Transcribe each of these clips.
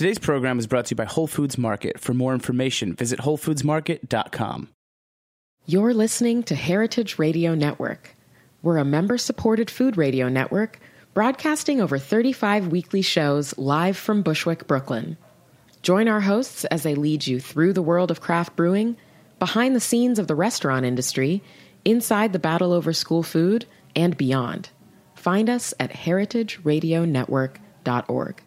Today's program is brought to you by Whole Foods Market. For more information, visit WholeFoodsMarket.com. You're listening to Heritage Radio Network. We're a member supported food radio network broadcasting over 35 weekly shows live from Bushwick, Brooklyn. Join our hosts as they lead you through the world of craft brewing, behind the scenes of the restaurant industry, inside the battle over school food, and beyond. Find us at heritageradionetwork.org.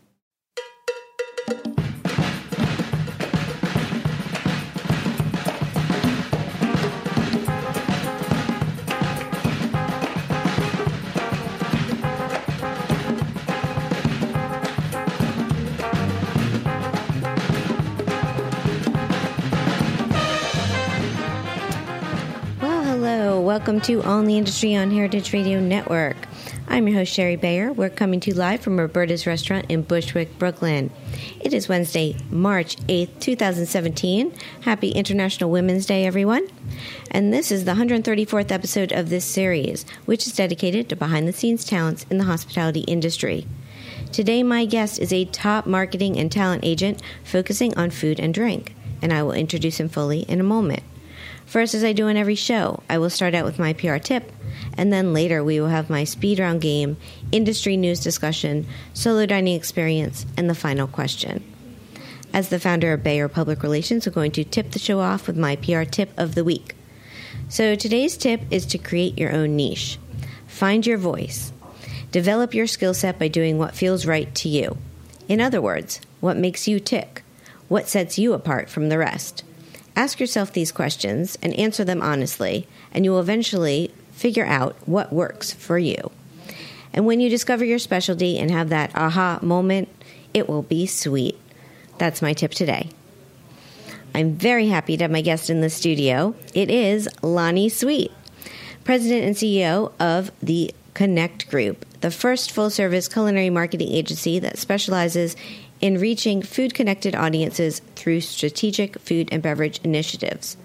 Welcome to All in the Industry on Heritage Radio Network. I'm your host, Shari Bayer. We're coming to you live from Roberta's Restaurant in Bushwick, Brooklyn. It is Wednesday, March 8th, 2017. Happy International Women's Day, everyone. And this is the 134th episode of this series, which is dedicated to behind the scenes talents in the hospitality industry. Today, my guest is a top marketing and talent agent focusing on food and drink, and I will introduce him fully in a moment. First, as I do in every show, I will start out with my PR tip, and then later we will have my speed round game, industry news discussion, solo dining experience, and the final question. As the founder of Bayer Public Relations, I'm going to tip the show off with my PR tip of the week. So today's tip is to create your own niche. Find your voice. Develop your skill set by doing what feels right to you. In other words, what makes you tick? What sets you apart from the rest? Ask yourself these questions and answer them honestly, and you will eventually figure out what works for you. And when you discover your specialty and have that aha moment, it will be sweet. That's my tip today. I'm very happy to have my guest in the studio. It is Lonnie Sweet, President and CEO of the Connect Group, the first full service culinary marketing agency that specializes in reaching food connected audiences through strategic food and beverage initiatives.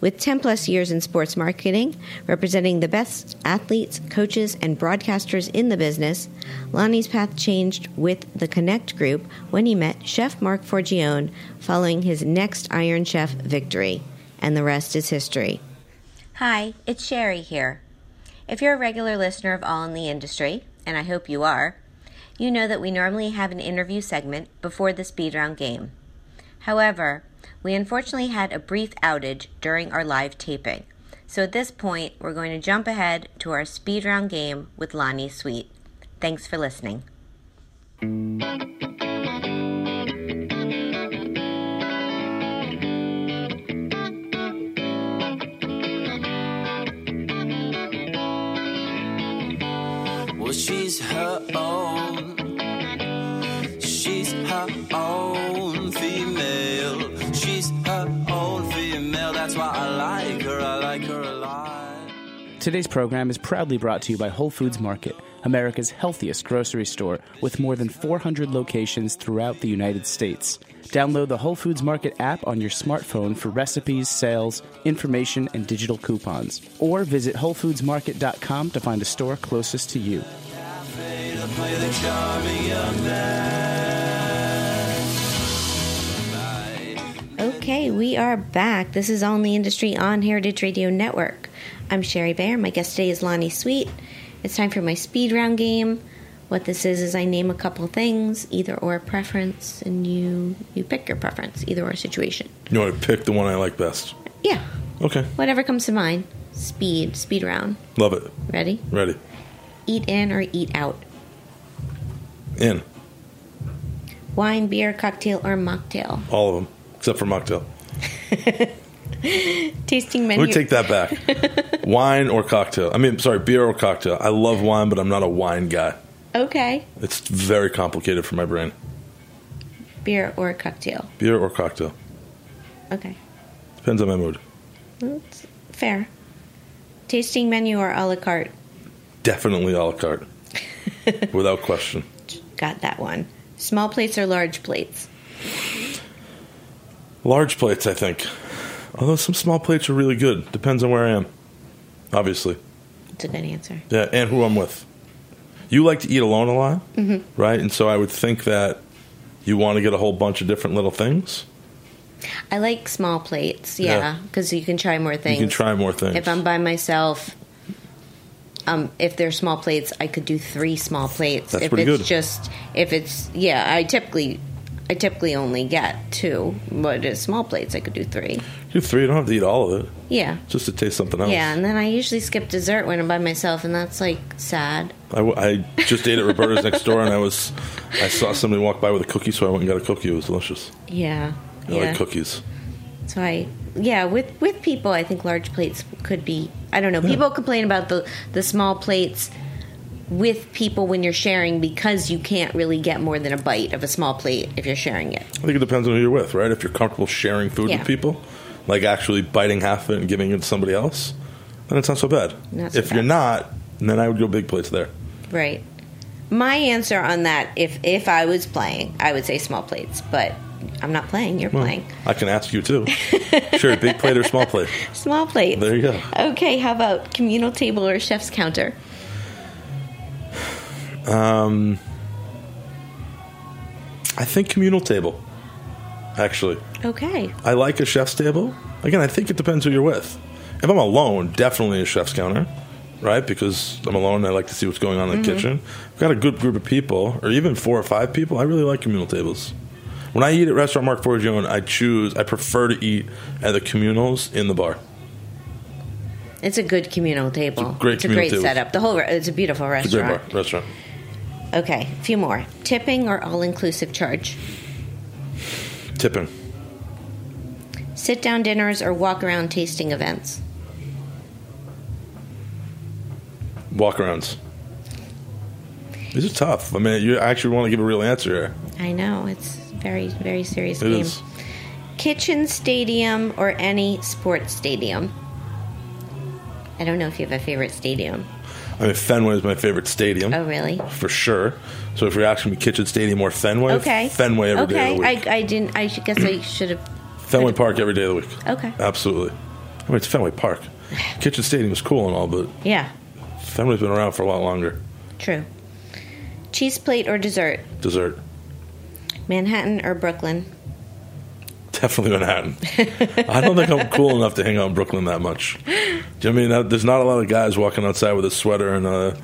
With 10 plus years in sports marketing, representing the best athletes, coaches, and broadcasters in the business, Lonnie's path changed with the Connect Group when he met Chef Marc Forgione following his next Iron Chef victory. And the rest is history. Hi, it's Shari here. If you're a regular listener of All in the Industry, and I hope you are, you know that we normally have an interview segment before the speed round game. However, we unfortunately had a brief outage during our live taping. So at this point, we're going to jump ahead to our speed round game with Lonnie Sweet. Thanks for listening. Well, she's her own. She's her own female. She's her own female. That's why I like her. I like her a lot. Today's program is proudly brought to you by Whole Foods Market, America's healthiest grocery store with more than 400 locations throughout the United States. Download the Whole Foods Market app on your smartphone for recipes, sales, information, and digital coupons. Or visit WholeFoodsMarket.com to find a store closest to you. Okay, we are back. This is in the Industry on Heritage Radio Network. I'm Shari Bayer. My guest today is Lonnie Sweet. It's time for my speed round game. What this is is I name a couple things, either or preference, and you you pick your preference, either or situation. You want to pick the one I like best? Yeah, Okay. whatever comes to mind. Speed, speed round. Love it. Ready? Ready. Eat in or eat out. In. Wine, beer, cocktail, or mocktail. All of them. Except for mocktail. Tasting Let menu. me take that back. wine or cocktail. I mean, sorry, beer or cocktail. I love wine, but I'm not a wine guy. Okay. It's very complicated for my brain. Beer or cocktail. Beer or cocktail. Okay. Depends on my mood. That's fair. Tasting menu or a la carte. Definitely a la carte. Without question. Got that one. Small plates or large plates? Large plates, I think. Although some small plates are really good. Depends on where I am. Obviously. It's a good answer. Yeah, and who I'm with. You like to eat alone a lot, mm-hmm. right? And so I would think that you want to get a whole bunch of different little things. I like small plates, Yeah. yeah, because you can try more things. You can try more things. If I'm by myself, um, if they're small plates, I could do three small plates. That's if pretty it's good. just if it's yeah, I typically I typically only get two, but it's small plates I could do three. do three, you don't have to eat all of it, Yeah. just to taste something else. Yeah, and then I usually skip dessert when I'm by myself, and that's like sad. I, w- I just ate at Roberta's next door, and I was I saw somebody walk by with a cookie, so I went and got a cookie. It was delicious. Yeah, I yeah. like cookies. So I, yeah, with with people, I think large plates could be. I don't know. People complain about the the small plates with people when you're sharing because you can't really get more than a bite of a small plate if you're sharing it. I think it depends on who you're with, right? If you're comfortable sharing food Yeah. with people, like actually biting half of it and giving it to somebody else, then it's not so bad. Not so if you're not, then I would go big plates there. Right. My answer on that, if if I was playing, I would say small plates, but I'm not playing. You're playing I can ask you too. sure, big plate or small plate. small plate. There you go. Okay, how about communal table or chef's counter? Um, I think communal table. Actually, Okay. I like a chef's table. Again, I think it depends who you're with. If I'm alone, definitely a chef's counter, right? Because I'm alone and I like to see what's going on in the mm-hmm. kitchen. I've got a good group of people, or even four or five people, I really like communal tables. When I eat at Restaurant Marc Forgione, I choose, I prefer to eat at the communals in the bar. It's a good communal table. It's a great It's a great table. setup. The whole re- it's a beautiful It's a great restaurant. bar, restaurant. Okay, a few more. Tipping or all inclusive charge? Tipping. Sit down dinners or walk around tasting events? Walk arounds. These are tough. I mean, you actually want to give a real answer here. I know, it's very, very serious It game. is. Kitchen stadium or any sports stadium? I don't know if you have a favorite stadium. I mean, Fenway is my favorite stadium. Oh, really? For sure. So if you're asking me Kitchen Stadium or Fenway, Okay. Fenway every day okay. of the week. I, I didn't. I should, guess I should have. Fenway Park every day of the week. Okay. Absolutely. I mean, it's Fenway Park. Kitchen Stadium is cool and all, but Yeah, Fenway's been around for a lot longer. true. Cheese plate or dessert? Dessert. Manhattan or Brooklyn? Definitely Manhattan. I don't think I'm cool enough to hang out in Brooklyn that much. Do you know I mean? Uh, There's not a lot of guys walking outside with a sweater and a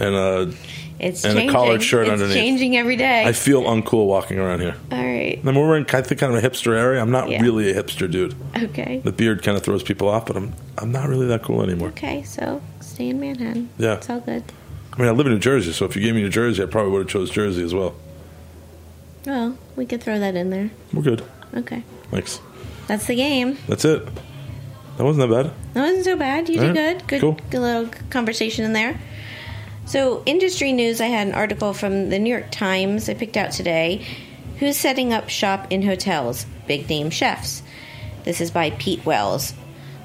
and a. It's And a collared shirt it's underneath. changing every day. I feel uncool walking around here. All right. Mean, we're in I think kind of a hipster area. I'm not Yeah. really a hipster dude. Okay. The beard kind of throws people off, but I'm I'm not really that cool anymore. Okay. So stay in Manhattan. Yeah. It's all good. I mean, I live in New Jersey, so if you gave me New Jersey, I probably would have chose Jersey as well. Well, we could throw that in there. We're good. Okay. Thanks. That's the game. That's it. That wasn't that bad. That wasn't so bad. You All did right. good. Good, Cool. good little conversation in there. So, industry news I had an article from the New York Times I picked out today. Who's setting up shop in hotels? Big name chefs. This is by Pete Wells.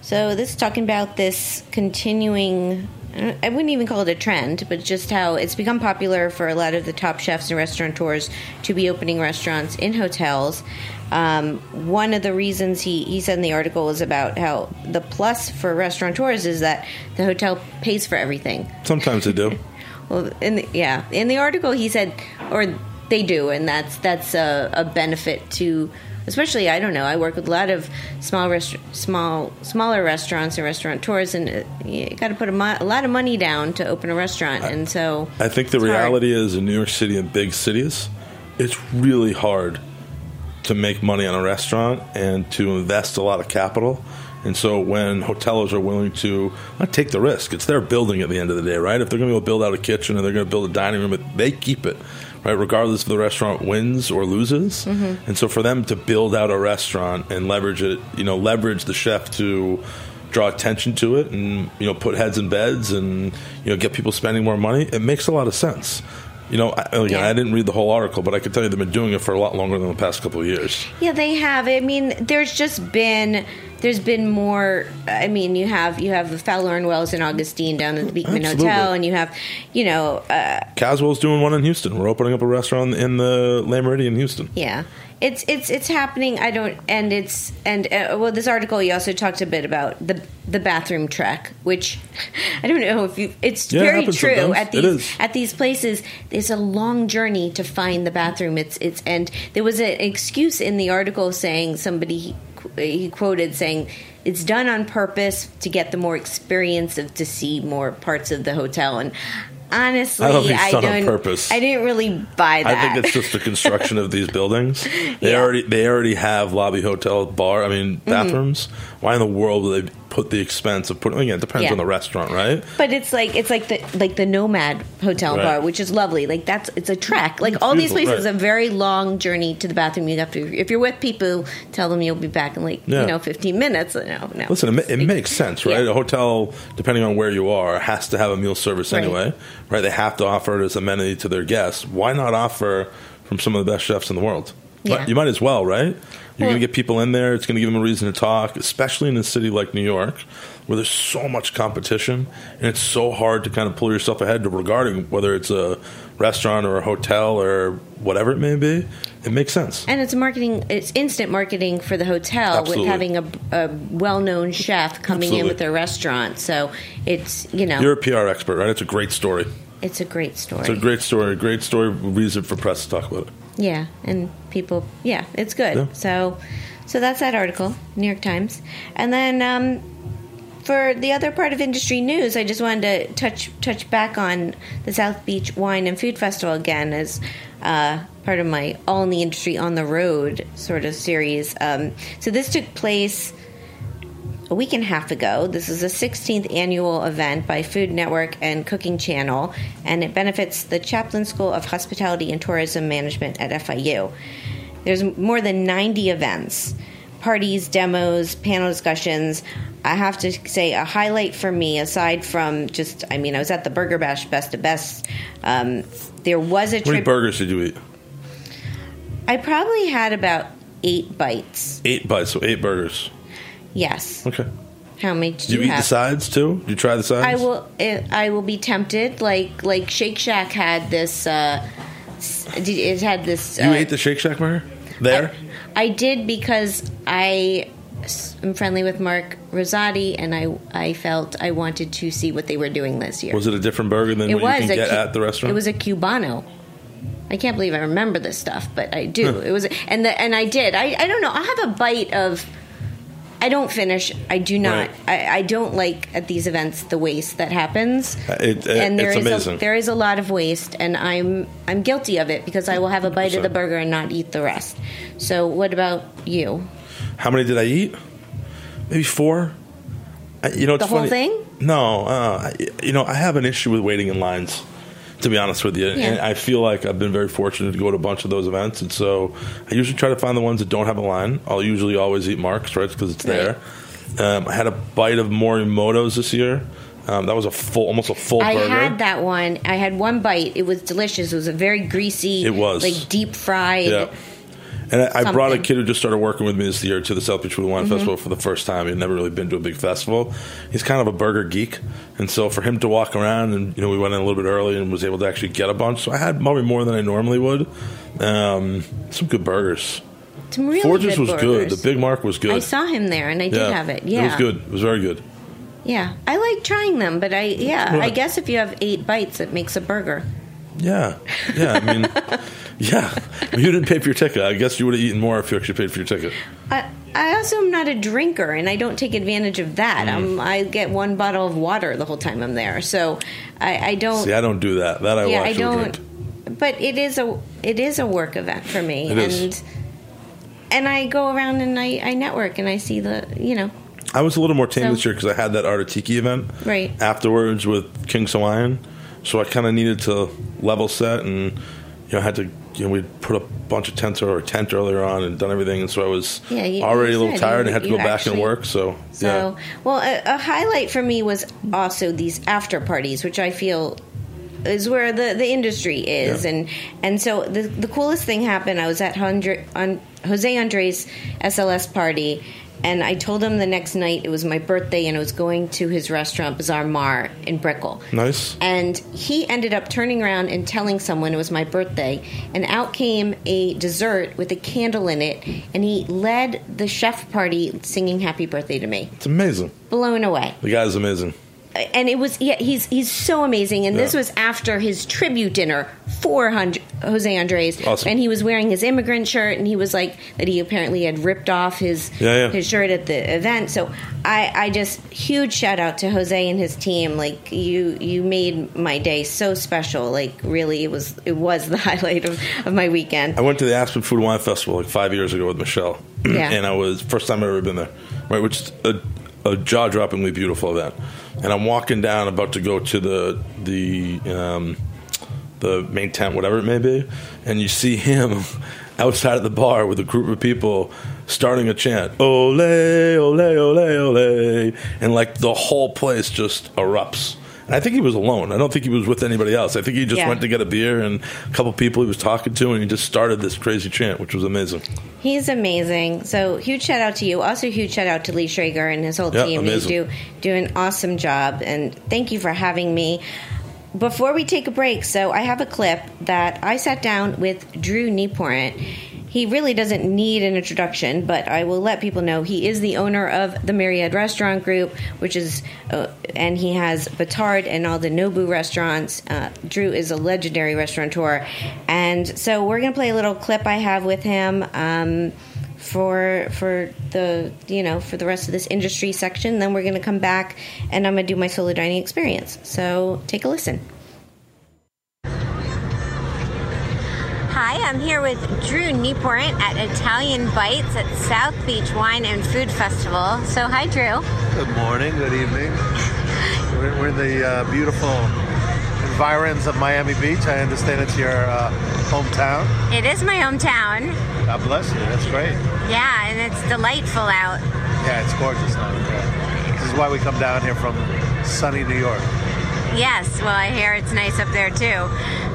So, this is talking about this continuing. I I wouldn't even call it a trend, but just how it's become popular for a lot of the top chefs and restaurateurs to be opening restaurants in hotels. Um, one of the reasons he, he said in the article is about how the plus for restaurateurs is that the hotel pays for everything. Sometimes they do. Well, in the, yeah, in the article he said, or they do, and that's that's a, a benefit to, especially I don't know. I work with a lot of small rest, small smaller restaurants and restaurateurs, and uh, you got to put a, mo- a lot of money down to open a restaurant, and so I think the it's hard. reality is in New York City and big cities, it's really hard to make money on a restaurant and to invest a lot of capital. And so when hoteliers are willing to not take the risk, it's their building at the end of the day, right? If they're going to go build out a kitchen and they're going to build a dining room, they keep it, right? Regardless if the restaurant wins or loses. Mm-hmm. And so for them to build out a restaurant and leverage it, you know, leverage the chef to draw attention to it and you know put heads in beds and you know get people spending more money it makes a lot of sense you know I, again Yeah. i didn't read the whole article but i can tell you they've been doing it for a lot longer than the past couple of years Yeah, they have. I mean, there's just been there's been more. I mean, you have you have the Fowler and Wells and Augustine down at the Beekman Absolutely. Hotel, and you have you know uh, caswell's doing one in houston we're opening up a restaurant in the Le Méridien in houston yeah, it's it's it's happening. I don't, and it's and uh, well, this article you also talked a bit about the the bathroom trek, which I don't know if you. It's Yeah, very happens true sometimes. at these is. at these places. It's a long journey to find the bathroom. It's it's and there was an excuse in the article saying somebody he quoted saying it's done on purpose to get the more experience of to see more parts of the hotel and. Honestly, I don't think it's done on don't- purpose. I didn't really buy that. I think it's just the construction of these buildings. They Yeah. Mm-hmm. already they already have lobby, hotel, bar. I mean bathrooms. Why in the world would they put the expense of putting? Again, it depends Yeah. on the restaurant, right? But it's like it's like the like the Nomad Hotel Right. Bar, which is lovely. Like that's it's a trek. Like all these beautiful, places, right. a very long journey to the bathroom. You have to if you're with people, tell them you'll be back in like Yeah. you know 15 minutes. No, no. Listen, it, ma- it makes sense, right? Yeah. A hotel, depending on where you are, has to have a meal service Right. anyway, right? They have to offer it as amenity to their guests. Why not offer from some of the best chefs in the world? Yeah. You might as well, right? You're Well- going to get people in there. It's going to give them a reason to talk, especially in a city like New York, where there's so much competition, and it's so hard to kind of pull yourself ahead regarding whether it's a restaurant or a hotel or whatever it may be. It makes sense. and it's marketing. It's instant marketing for the hotel Absolutely. with having a, a well-known chef coming in with their restaurant. So it's you know You're a PR expert, right? It's a great story. it's a great story. It's a great story. A great story. Reason for press to talk about it. Yeah, and people, yeah, it's good. Yeah. So, so that's that article, New York Times, and then um, for the other part of industry news, I just wanted to touch touch back on the South Beach Wine and Food Festival again as uh, part of my All in the Industry on the Road sort of series. Um, so this took place a week and a half ago. This is the 16th annual event by Food Network and Cooking Channel, and it benefits the Chaplin School of Hospitality and Tourism Management at FIU. There's more than 90 events, parties, demos, panel discussions. I have to say, a highlight for me, aside from just, I mean, I was at the Burger Bash Best of Best. Um, there was a How many trip. burgers did you eat? I probably had about eight bites. Eight bites, so eight burgers. Yes. Okay. How many Did you, you eat have? the sides too? Did you try the sides? I will. eh, I will be tempted. Like like Shake Shack had this. Uh, it had this. You uh, ate the Shake Shack burger there? I did because I am friendly with Mark Rosati, and I I felt I wanted to see what they were doing this year. was it a different burger than it what was you can get Cu- at the restaurant? It was a Cubano. I can't believe I remember this stuff, but I do. It was, and the and I did. I I don't know. I'll have a bite of. I don't finish. I do not. Right. I, I don't like at these events the waste that happens. Uh, it- it- and there it's is amazing. A, there is a lot of waste, and I'm I'm guilty of it because I will have a bite of the burger and not eat the rest. So, what about you? How many did I eat? Maybe four. I, you know, it's The whole funny. thing? No, uh, you know, I have an issue with waiting in lines. To be honest with you, Yeah. and I feel like I've been very fortunate to go to a bunch of those events, and so I usually try to find the ones that don't have a line. I'll usually always eat Marc's, right, because it's there. Um, I had a bite of Morimoto's this year. Um, that was a full, almost a full I burger. had that one. I had one bite. It was delicious. It was a very greasy. It was. like deep fried. Yeah. And I, I brought a Mm-hmm. kid who just started working with me this year to the South Beach Food Wine Festival for the first time. He'd never really been to a big festival. He's kind of a burger geek, and so for him to walk around and you know we went in a little bit early and was able to actually get a bunch. So I had probably more than I normally would. Um, some good burgers. Some really Forges was good. The Big Mark was good. I saw him there, and I did have it. Yeah, it was good. It was very good. Yeah, I like trying them, but I yeah, I guess if you have eight bites, it makes a burger. Yeah, yeah. I mean, yeah. You didn't pay for your ticket. I guess you would have eaten more if you actually paid for your ticket. I, I also am not a drinker, and I don't take advantage of that. Mm. Um, I get one bottle of water the whole time I'm there, so I, I don't. See, I don't do that. That I yeah, I don't. drink. But it is a it is a work event for me, It and is. and I go around and I, I network and I see the you know I was a little more tame So- this year because I had that Artatiki event Right. afterwards with King's Hawaiian, so I kind of needed to level set and you know I had to you know we put a bunch of tents or a tent earlier on and done everything, and so I was Yeah, you- already you a little tired and had to go back actually- and work. So, So, yeah, well, a, a highlight for me was also these after parties, which I feel is where the, the industry is, Yeah. and and so the the coolest thing happened. I was at Andre, on Jose Andres SLS party, and I told him the next night it was my birthday, and I was going to his restaurant Bazaar Mar in Brickell. Nice. And he ended up turning around and telling someone it was my birthday. And out came a dessert with a candle in it. And he led the chef party singing happy birthday to me. It's amazing. Blown away. The guy's amazing. And it was, yeah, he's, he's so amazing. And this was after his tribute dinner for Jose Andres. Awesome. And he was wearing his immigrant shirt. And he was like, that he apparently had ripped off his, Yeah, yeah. his shirt at the event. So I, I just, huge shout out to Jose and his team. Like, you, you made my day so special. Like, really, it was, it was the highlight of, of my weekend. I went to the Aspen Food and Wine Festival like five years ago with Michelle, Yeah. and I was first time I've ever been there, right? Which is a, a jaw droppingly beautiful event. And I'm walking down, about to go to the the um, the main tent, whatever it may be, and you see him outside of the bar with a group of people starting a chant, "Ole, ole, ole, ole," and like the whole place just erupts. And I think he was alone. I don't think he was with anybody else. I think he just Yeah. went to get a beer and a couple people he was talking to, and he just started this crazy chant, which was amazing. He's amazing. So huge shout out to you. Also huge shout out to Lee Schrager and his whole Yeah, team. They do do an awesome job and thank you for having me. Before we take a break, so I have a clip that I sat down with Drew Nieporent. He really doesn't need an introduction, but I will let people know he is the owner of the Myriad Restaurant Group, which is, uh, and he has Batard and all the Nobu restaurants. Uh, Drew is a legendary restaurateur, and so we're gonna play a little clip I have with him. Um, for for the you know for the rest of this industry section. Then we're going to come back and I'm going to do my solo dining experience. So take a listen. Hi, I'm here with Drew Nieporent at Italian Bites at South Beach Wine and Food Festival. So hi, Drew. Good morning, good evening. We're, we're in the uh, beautiful environs of Miami Beach. I understand it's your uh, hometown. It is my hometown. God bless you. That's great. Yeah, and it's delightful out. Yeah, it's gorgeous out Yeah. This is why we come down here from sunny New York. Yes, well, I hear it's nice up there too.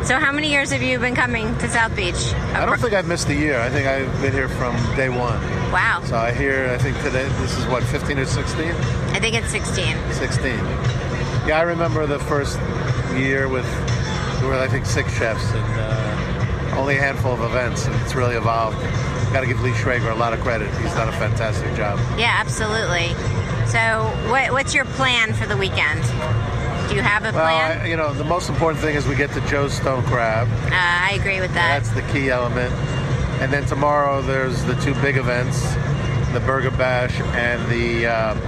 So, how many years have you been coming to South Beach? I don't think I've missed a year. I think I've been here from day one. Wow. So I hear, I think today, this is what, 15 or 16? I think it's 16. 16. Yeah, I remember the first year with, there were, I think, six chefs and uh, only a handful of events, and it's really evolved. Got to give Lee Schrager a lot of credit. He's done a fantastic job. Yeah, absolutely. So, what, what's your plan for the weekend? Do you have a Well, plan? I, you know, the most important thing is we get to Joe's Stone Crab. uh, I agree with that. That's the key element. And then tomorrow there's the two big events, the Burger Bash and the um,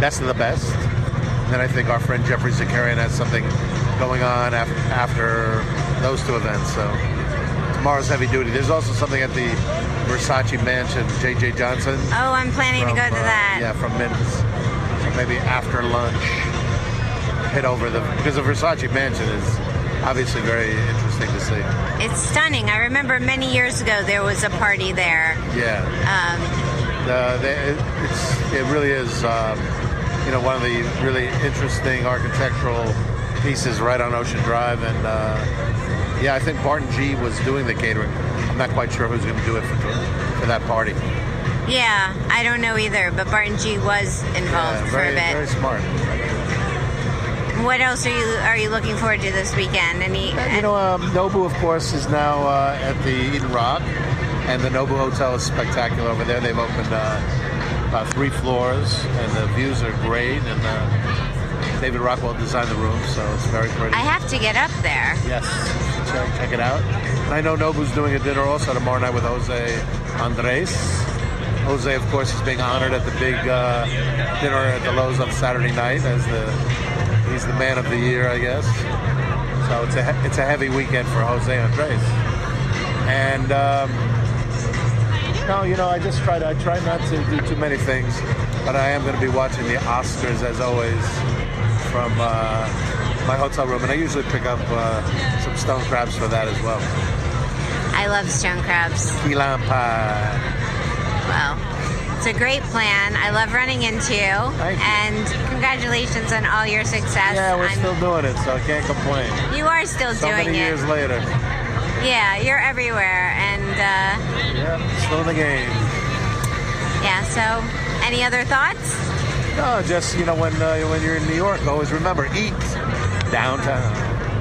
Best of the Best. And then I think our friend Geoffrey Zakarian has something going on af- after those two events. So tomorrow's heavy duty. There's also something at the Versace Mansion, JJ Johnson. oh, I'm planning to go to uh, that. yeah, from Minton's. So maybe after lunch, hit over the because the Versace Mansion is obviously very interesting to see. It's stunning. I remember many years ago there was a party there. Yeah. Um, Uh, they, it, it's, it really is, um, you know, one of the really interesting architectural pieces right on Ocean Drive. And uh, yeah, I think Barton G was doing the catering. I'm not quite sure who's going to do it for, for that party. yeah, I don't know either, but Barton G was involved Yeah, for a bit. very smart. What else are you are you looking forward to this weekend? Any? You know, um, Nobu, of course, is now uh, at the Eden Rock, and the Nobu Hotel is spectacular over there. They've opened uh, about three floors, and the views are great. And uh, David Rockwell designed the room, so it's very pretty. I have to get up there. Yes, check, check it out. And I know Nobu's doing a dinner also tomorrow night with Jose Andres. Jose, of course, is being honored at the big uh, dinner at the Loews on Saturday night as the he's the man of the year, I guess. So it's a it's a heavy weekend for Jose Andres. And um, no, you know, I just try to I try not to do too many things, but I am going to be watching the Oscars as always from uh, my hotel room, and I usually pick up uh, some stone crabs for that as well. I love stone crabs. Pie. Well, It's a great plan. I love running into you. Thank you. And congratulations on all your success. Yeah, we're I'm- still doing it, so I can't complain. You are still So doing many it. years later. Yeah, you're everywhere. And uh, Yeah, still in the game. yeah, so any other thoughts? No, just you know when uh, when you're in New York, always remember eat downtown.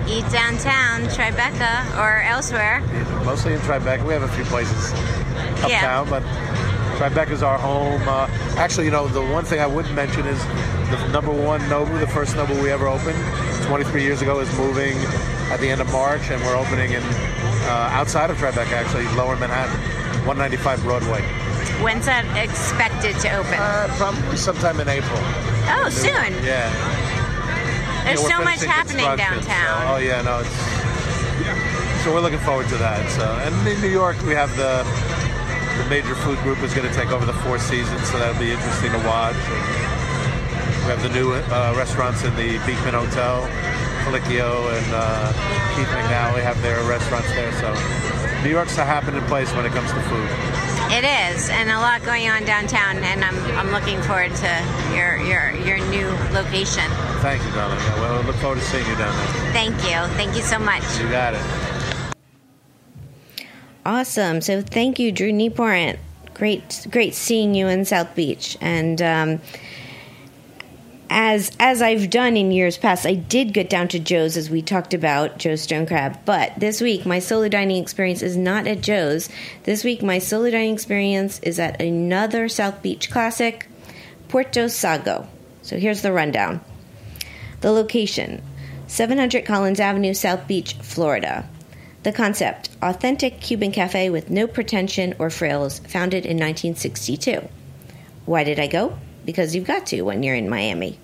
Eat downtown, Tribeca, or elsewhere. Mostly in Tribeca. We have a few places Yeah. uptown, but is our home. Uh, actually, you know, the one thing I would mention is the number one Nobu, the first Nobu we ever opened, 23 years ago, is moving at the end of March, and we're opening in uh, outside of Tribeca, actually, Lower Manhattan, 195 Broadway. When's that expected to open? Uh, probably sometime in April. oh, soon. Yeah. There's Yeah, so much happening construction, so- downtown. oh yeah, no, it's so we're looking forward to that. So, and in New York, we have the the major food group is going to take over the Four Seasons, so that'll be interesting to watch. We have the new uh, restaurants in the Beekman Hotel, Colicchio and uh, Keith McNally have their restaurants there. So, New York's a happening place when it comes to food. It is, and a lot going on downtown, and I'm, I'm looking forward to your, your, your new location. Thank you, darling. Well, I look forward to seeing you down there. Thank you. Thank you so much. You got it. Awesome. So thank you, Drew Nieporent. Great, great seeing you in South Beach. And um, as as I've done in years past, I did get down to Joe's as we talked about Joe's Stone Crab. But this week, my solo dining experience is not at Joe's. This week, my solo dining experience is at another South Beach classic, Puerto Sagua. So here's the rundown. The location 700 Collins Avenue, South Beach, Florida. The concept authentic Cuban cafe with no pretension or frills, founded in 1962. Why did I go? Because you've got to when you're in Miami.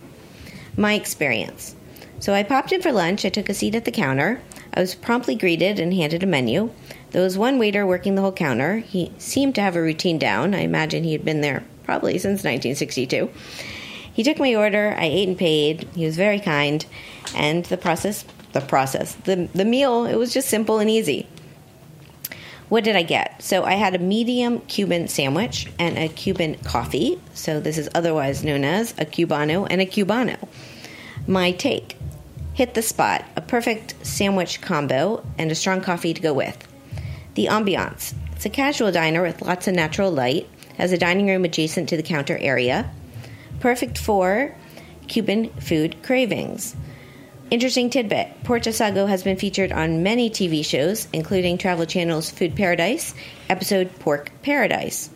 My experience. So I popped in for lunch. I took a seat at the counter. I was promptly greeted and handed a menu. There was one waiter working the whole counter. He seemed to have a routine down. I imagine he had been there probably since 1962. He took my order. I ate and paid. He was very kind, and the process, the process, the the meal, it was just simple and easy. What did I get? So I had a medium Cuban sandwich and a Cuban coffee. So this is otherwise known as a cubano and a cubano. My take: hit the spot. A perfect sandwich combo and a strong coffee to go with. The ambiance. It's a casual diner with lots of natural light. Has a dining room adjacent to the counter area perfect for Cuban food cravings. Interesting tidbit Puerto Sagua has been featured on many TV shows, including Travel Channel's Food Paradise, episode Pork Paradise.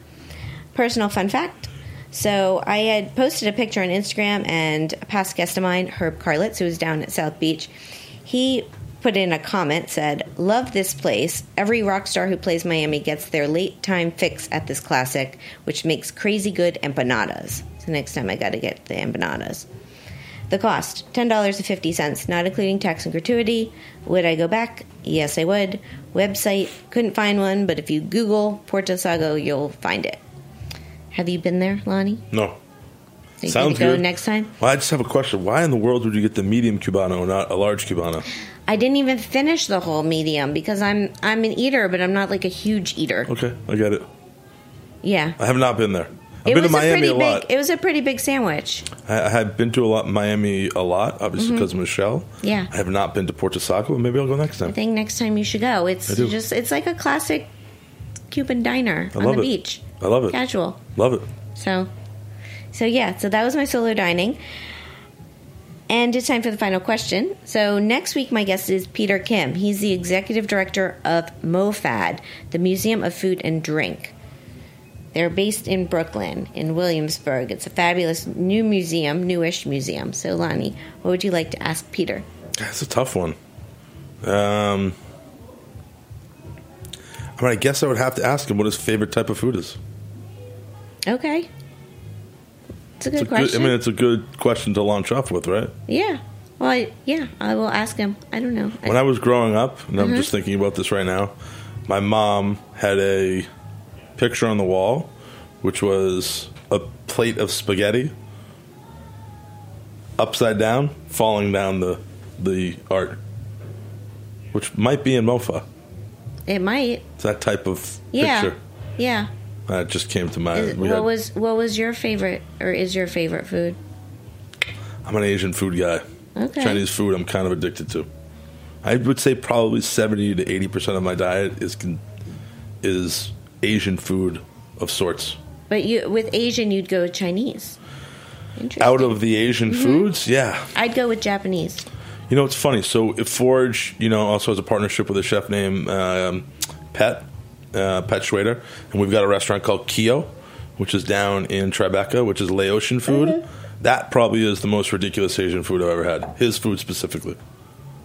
Personal fun fact so I had posted a picture on Instagram, and a past guest of mine, Herb Karlitz, who was down at South Beach, he put in a comment said, Love this place. Every rock star who plays Miami gets their late time fix at this classic, which makes crazy good empanadas. So next time I got to get the empanadas. The cost $10.50, not including tax and gratuity. Would I go back? Yes, I would. Website, couldn't find one, but if you Google Puerto Sagua, you'll find it. Have you been there, Lonnie? No. Sounds you go good. next time? Well, I just have a question. Why in the world would you get the medium cubano, not a large cubano? I didn't even finish the whole medium because I'm I'm an eater, but I'm not like a huge eater. Okay, I get it. Yeah. I have not been there. I've it been was to Miami a pretty a lot. big. It was a pretty big sandwich. I, I have been to a lot Miami a lot, obviously because of Michelle. Mm-hmm. Yeah. I have not been to Puerto Sagua. Maybe I'll go next time. I think next time you should go. It's just it's like a classic Cuban diner I on the it. beach. I love it. Casual. Love it. So, so yeah. So that was my solo dining. And it's time for the final question. So next week, my guest is Peter Kim. He's the executive director of MoFad, the Museum of Food and Drink. They're based in Brooklyn, in Williamsburg. It's a fabulous new museum, newish museum. So, Lonnie, what would you like to ask Peter? That's a tough one. Um, I mean, I guess I would have to ask him what his favorite type of food is. Okay. It's a good It's a question. I mean, it's a good question to launch off with, right? yeah. Well, I, yeah, I will ask him. I don't know. When I was growing up, and I'm Mm-hmm. just thinking about this right now, my mom had a picture on the wall, which was a plate of spaghetti upside down, falling down the the art, which might be in Mofa. it might. It's that type of Yeah. picture. Yeah. That just came to mind. Is- what had- was what was your favorite or is your favorite food? I'm an Asian food guy. Okay. Chinese food, I'm kind of addicted to. I would say probably 70 to 80 percent of my diet is is Asian food of sorts. But you with Asian, you'd go with Chinese. Interesting. Out of the Asian Mm-hmm. foods, yeah. I'd go with Japanese. You know, it's funny. So, if Forge, you know, also has a partnership with a chef named um, Phet, uh, Phet Schwader, and we've got a restaurant called Khe-Yo, which is down in Tribeca, which is Laotian food. Mm-hmm. That probably is the most ridiculous Asian food I've ever had. His food specifically.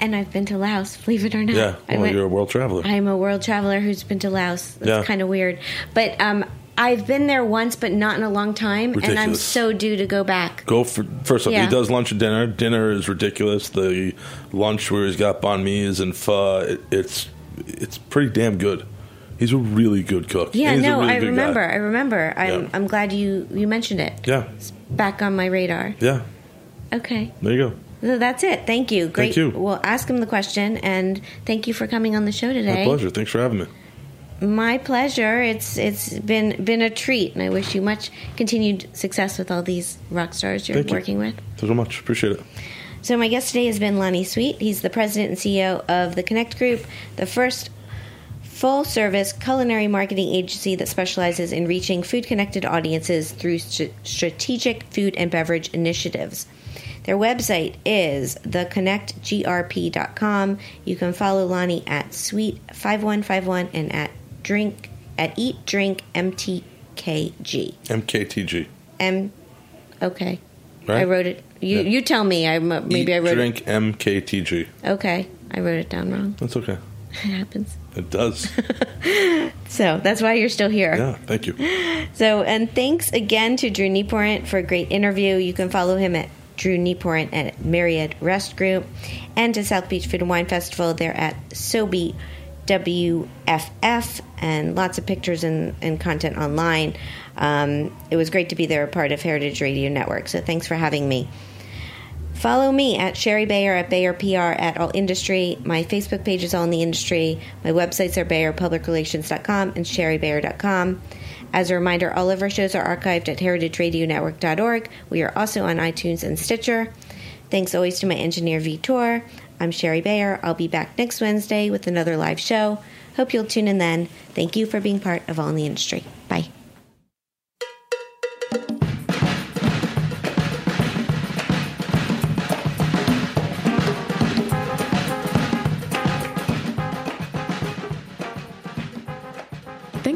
And I've been to Laos, believe it or not. Yeah. Well, went- you're a world traveler. I'm a world traveler who's been to Laos. That's Yeah. kind of weird. But um, I've been there once, but not in a long time, and I'm so due to go back. Go for first off. Yeah. He does lunch and dinner. Dinner is ridiculous. The lunch where he's got banh mi's and pho, it, it's it's pretty damn good. He's a really good cook. Yeah, And he's a no, really I good guy. remember. I remember. I'm Yeah. I'm glad you you mentioned it. Yeah, It's back on my radar. yeah. Okay. There you go. That's it. Thank you. Great. Thank you. Well, ask him the question, and thank you for coming on the show today. My pleasure. Thanks for having me. My pleasure. It's it's been been a treat, and I wish you much continued success with all these rock stars you're Thank you. working with. Thanks so much. Appreciate it. So my guest today has been Lonnie Sweet. He's the president and CEO of the Connect Group, the first full service culinary marketing agency that specializes in reaching food connected audiences through st- strategic food and beverage initiatives. Their website is theconnectgrp.com. You can follow Lonnie at sweet5151 and at drink at eat drink mtkg. MKTG. M okay. Right? I wrote it. You Yeah. you tell me. I maybe Eat, I wrote drink MKTG. Okay, I wrote it down wrong. That's okay. It happens. It does. So that's why you're still here. yeah. Thank you. So and thanks again to Drew Nieporent for a great interview. You can follow him at Drew Nieporent at Myriad Rest Group, and to South Beach Food and Wine Festival. They're at Sobe WFF, and lots of pictures and, and content online. Um, it was great to be there, a part of Heritage Radio Network. So thanks for having me. Follow me at Shari Bayer at Bayer PR at All Industry. My Facebook page is All in the Industry. My websites are BayerPublicRelations.com and ShariBayer.com. As a reminder, all of our shows are archived at heritageradionetwork.org. We are also on iTunes and Stitcher. Thanks always to my engineer, Vitor. I'm Shari Bayer. I'll be back next Wednesday with another live show. Hope you'll tune in then. Thank you for being part of All in the Industry. Bye.